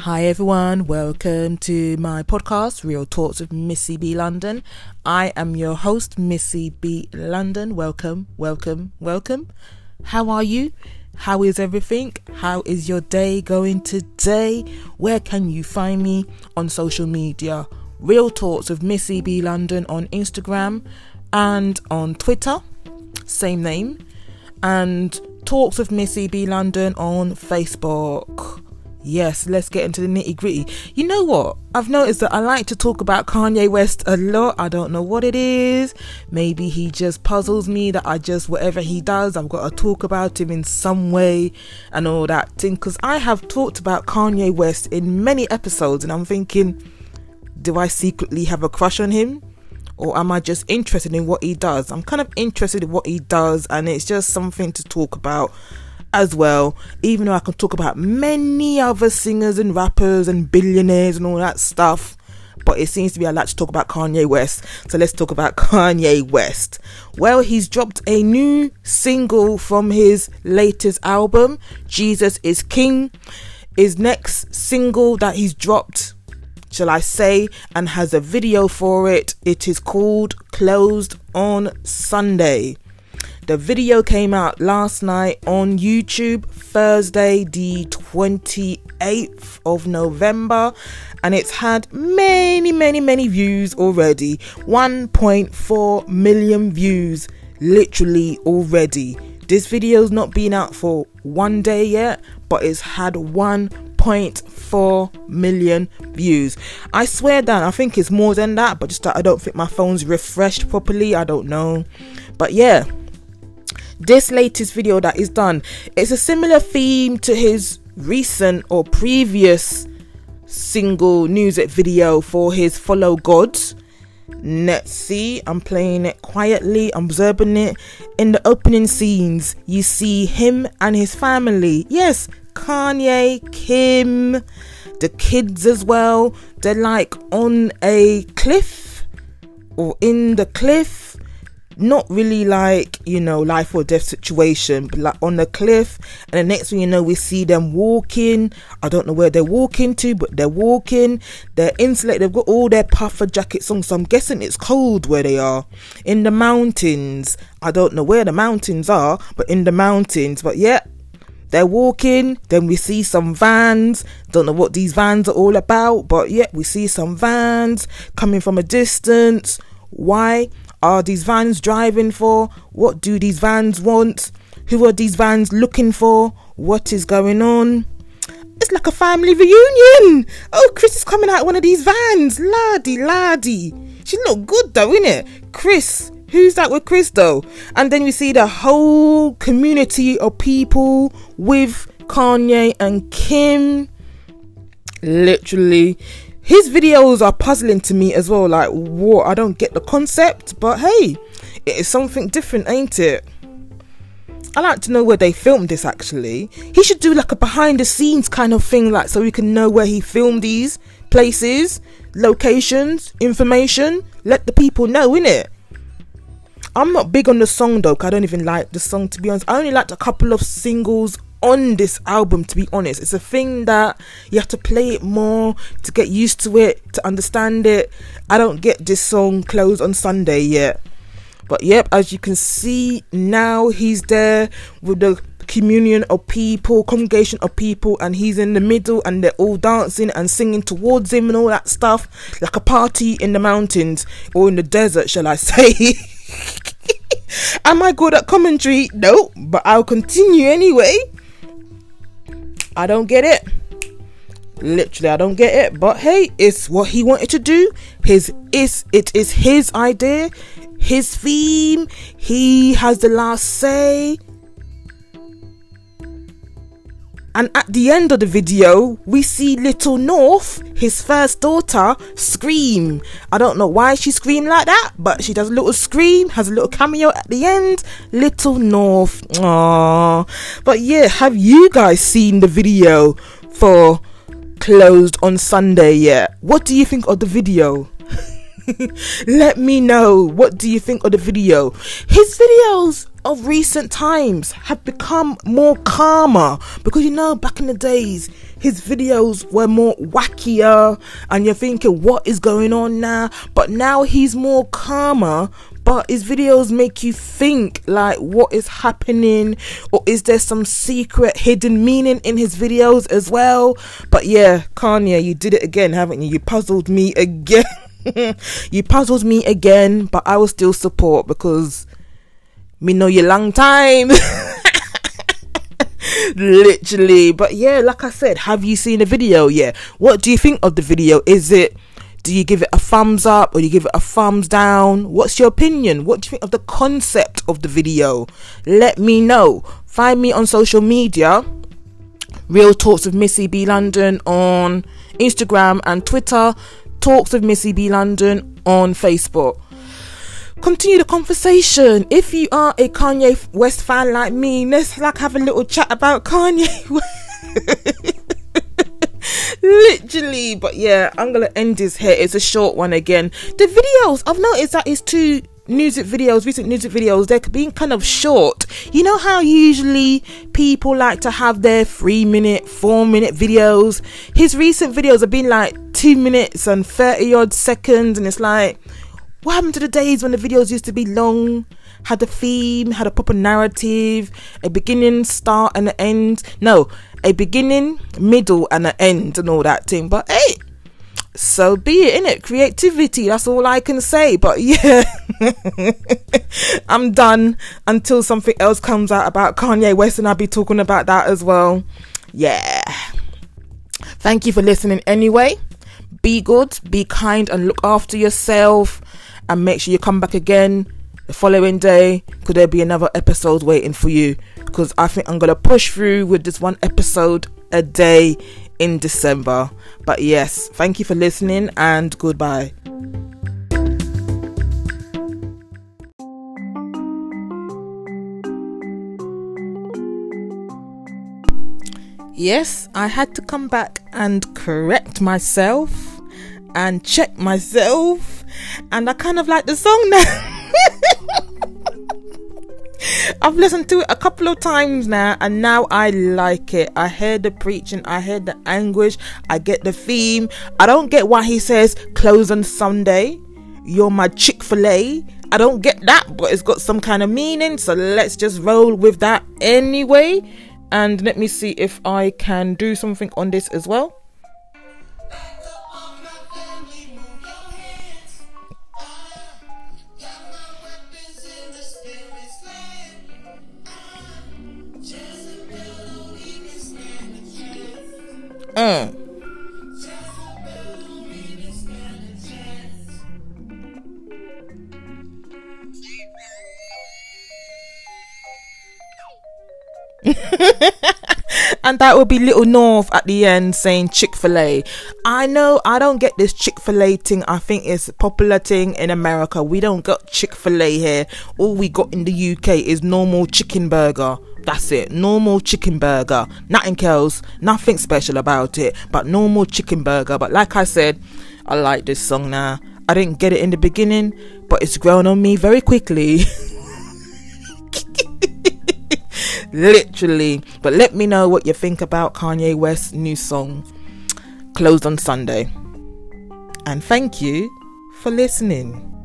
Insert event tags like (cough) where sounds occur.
Hi everyone, welcome to my podcast, Real Talks with Missy B London. I am your host, Missy B London. Welcome, welcome, welcome. How are you? How is everything? How is your day going today? Where can you find me on social media? Real Talks with Missy B London on Instagram and on Twitter, same name, and Talks with Missy B London on Facebook. Yes, let's get into the nitty gritty. You know what? I've noticed that I like to talk about Kanye West a lot. I don't know what it is. Maybe he just puzzles me that I just, whatever he does, I've got to talk about him in some way and all that thing. Because I have talked about Kanye West in many episodes and I'm thinking, do I secretly have a crush on him? Or am I just interested in what he does? I'm kind of interested in what he does and it's just something to talk about as well, even though I can talk about many other singers and rappers and billionaires and all that stuff. But it seems to be I like to talk about Kanye West. So let's talk about (laughs) Kanye West. Well, he's dropped a new single from his latest album, Jesus is King. His next single that he's dropped, shall I say, and has a video for it. It is called Closed on Sunday. The video came out last night on YouTube, Thursday, the 28th of November, and it's had many, many, many views already 1.4 million views literally already. This video's not been out for one day yet, but it's had 1.4 million views. I swear that I think it's more than that, but just that I don't think my phone's refreshed properly. I don't know. But yeah, this latest video that is done it's a similar theme to his recent or previous single music video for his follow god. Let's see i'm playing it quietly i'm observing it. In the opening scenes you see him and his family. Yes kanye kim the kids as well. They're like on a cliff or in the cliff not really like you know life or death situation but like on the cliff and the next thing you know we see them walking. I don't know where they're walking to but they're walking. They're insulated. They've got all their puffer jackets on so i'm guessing it's cold where they are. In the mountains. I don't know where the mountains are but in the mountains. But yeah they're walking. Then we see some vans. Don't know what these vans are all about but yeah we see some vans coming from a distance. Why are these vans driving for? What do these vans want? Who are these vans looking for? What is going on? It's like a family reunion. Oh, Kris is coming out one of these vans. Laddie, laddie. She look good though, innit? Kris. Who's that with Kris though? And then we see the whole community of people with Kanye and Kim. Literally his videos are puzzling to me as well. Like, what? I don't get the concept, but hey, it is something different, ain't it? I like to know where they filmed this actually. He should do like a behind the scenes kind of thing, like so we can know where he filmed these places, locations, information. Let the people know, innit? I'm not big on the song though, I don't even like the song to be honest. I only liked a couple of singles on this album to be honest it's a thing that you have to play it more to get used to it to understand it i don't get this song closed on sunday yet but yep as you can see now he's there with the communion of people congregation of people and he's in the middle and they're all dancing and singing towards him and all that stuff like a party in the mountains or in the desert shall i say (laughs) Am I good at commentary? No, but I'll continue anyway. I don't get it. Literally, I don't get it. But hey, it's what he wanted to do. His is it is his idea, his theme. He has the last say. And at the end of the video, we see Little North, his first daughter, scream. I don't know why she screamed like that, but she does a little scream, has a little cameo at the end. Little North. Aww. But yeah, have you guys seen the video for Closed on Sunday yet? What do you think of the video? (laughs) Let me know. What do you think of the video? His videos of recent times have become more calmer. Because you know back in the days his videos were more wackier and you're thinking what is going on now? But now he's more calmer but his videos make you think like what is happening? Or is there some secret hidden meaning in his videos as well? But yeah kanye you did it again haven't you? You puzzled me again. (laughs) You puzzled me again but i will still support because me know you long time (laughs) literally but yeah like i said have you seen the video yeah what do you think of the video is it do you give it a thumbs up or you give it a thumbs down? What's your opinion? What do you think of the concept of the video? Let me know. Find me on social media. Real Talks with Missy B London on Instagram and Twitter. Talks with Missy B London on Facebook. Continue the conversation. If you are a Kanye West fan like me, let's like have a little chat about Kanye. (laughs) literally but yeah i'm gonna end this here it's a short one again the videos i've noticed that it's two music videos recent music videos they're being kind of short you know how usually people like to have their three minute four minute videos his recent videos have been like two minutes and 30 odd seconds and it's like what happened to the days when the videos used to be long had a theme had a proper narrative a beginning start and an end no a beginning, middle, and an end, and all that thing. But hey, so be it, innit? Creativity, that's all I can say. But (laughs) yeah, I'm done until something else comes out about Kanye West, and I'll be talking about that as well. Yeah. Thank you for listening anyway. Be good, be kind, and look after yourself. And make sure you come back again the following day. Could there be another episode waiting for you? because I think I'm to push through with this one episode a day in December. But yes, thank you for listening and goodbye. Yes, I had to come back and correct myself and check myself, and I kind of like the song now. (laughs) I've listened to it a couple of times now, and now I like it. I hear the preaching, I hear the anguish, I get the theme. I don't get why he says close on Sunday. You're my Chick fil A. I don't get that, but it's got some kind of meaning, so let's just roll with that anyway. And let me see if I can do something on this as well. (laughs) and that would be Little North at the end saying Chick fil A. I know I don't get this Chick fil A thing. I think it's a popular thing in America. We don't got Chick fil A here. All we got in the UK is normal chicken burger. That's it. Normal chicken burger. Nothing else. Nothing special about it. But normal chicken burger. But like I said, I like this song now. I didn't get it in the beginning, but it's grown on me very quickly. (laughs) Literally. But let me know what you think about Kanye West's new song, Closed on Sunday. And thank you for listening.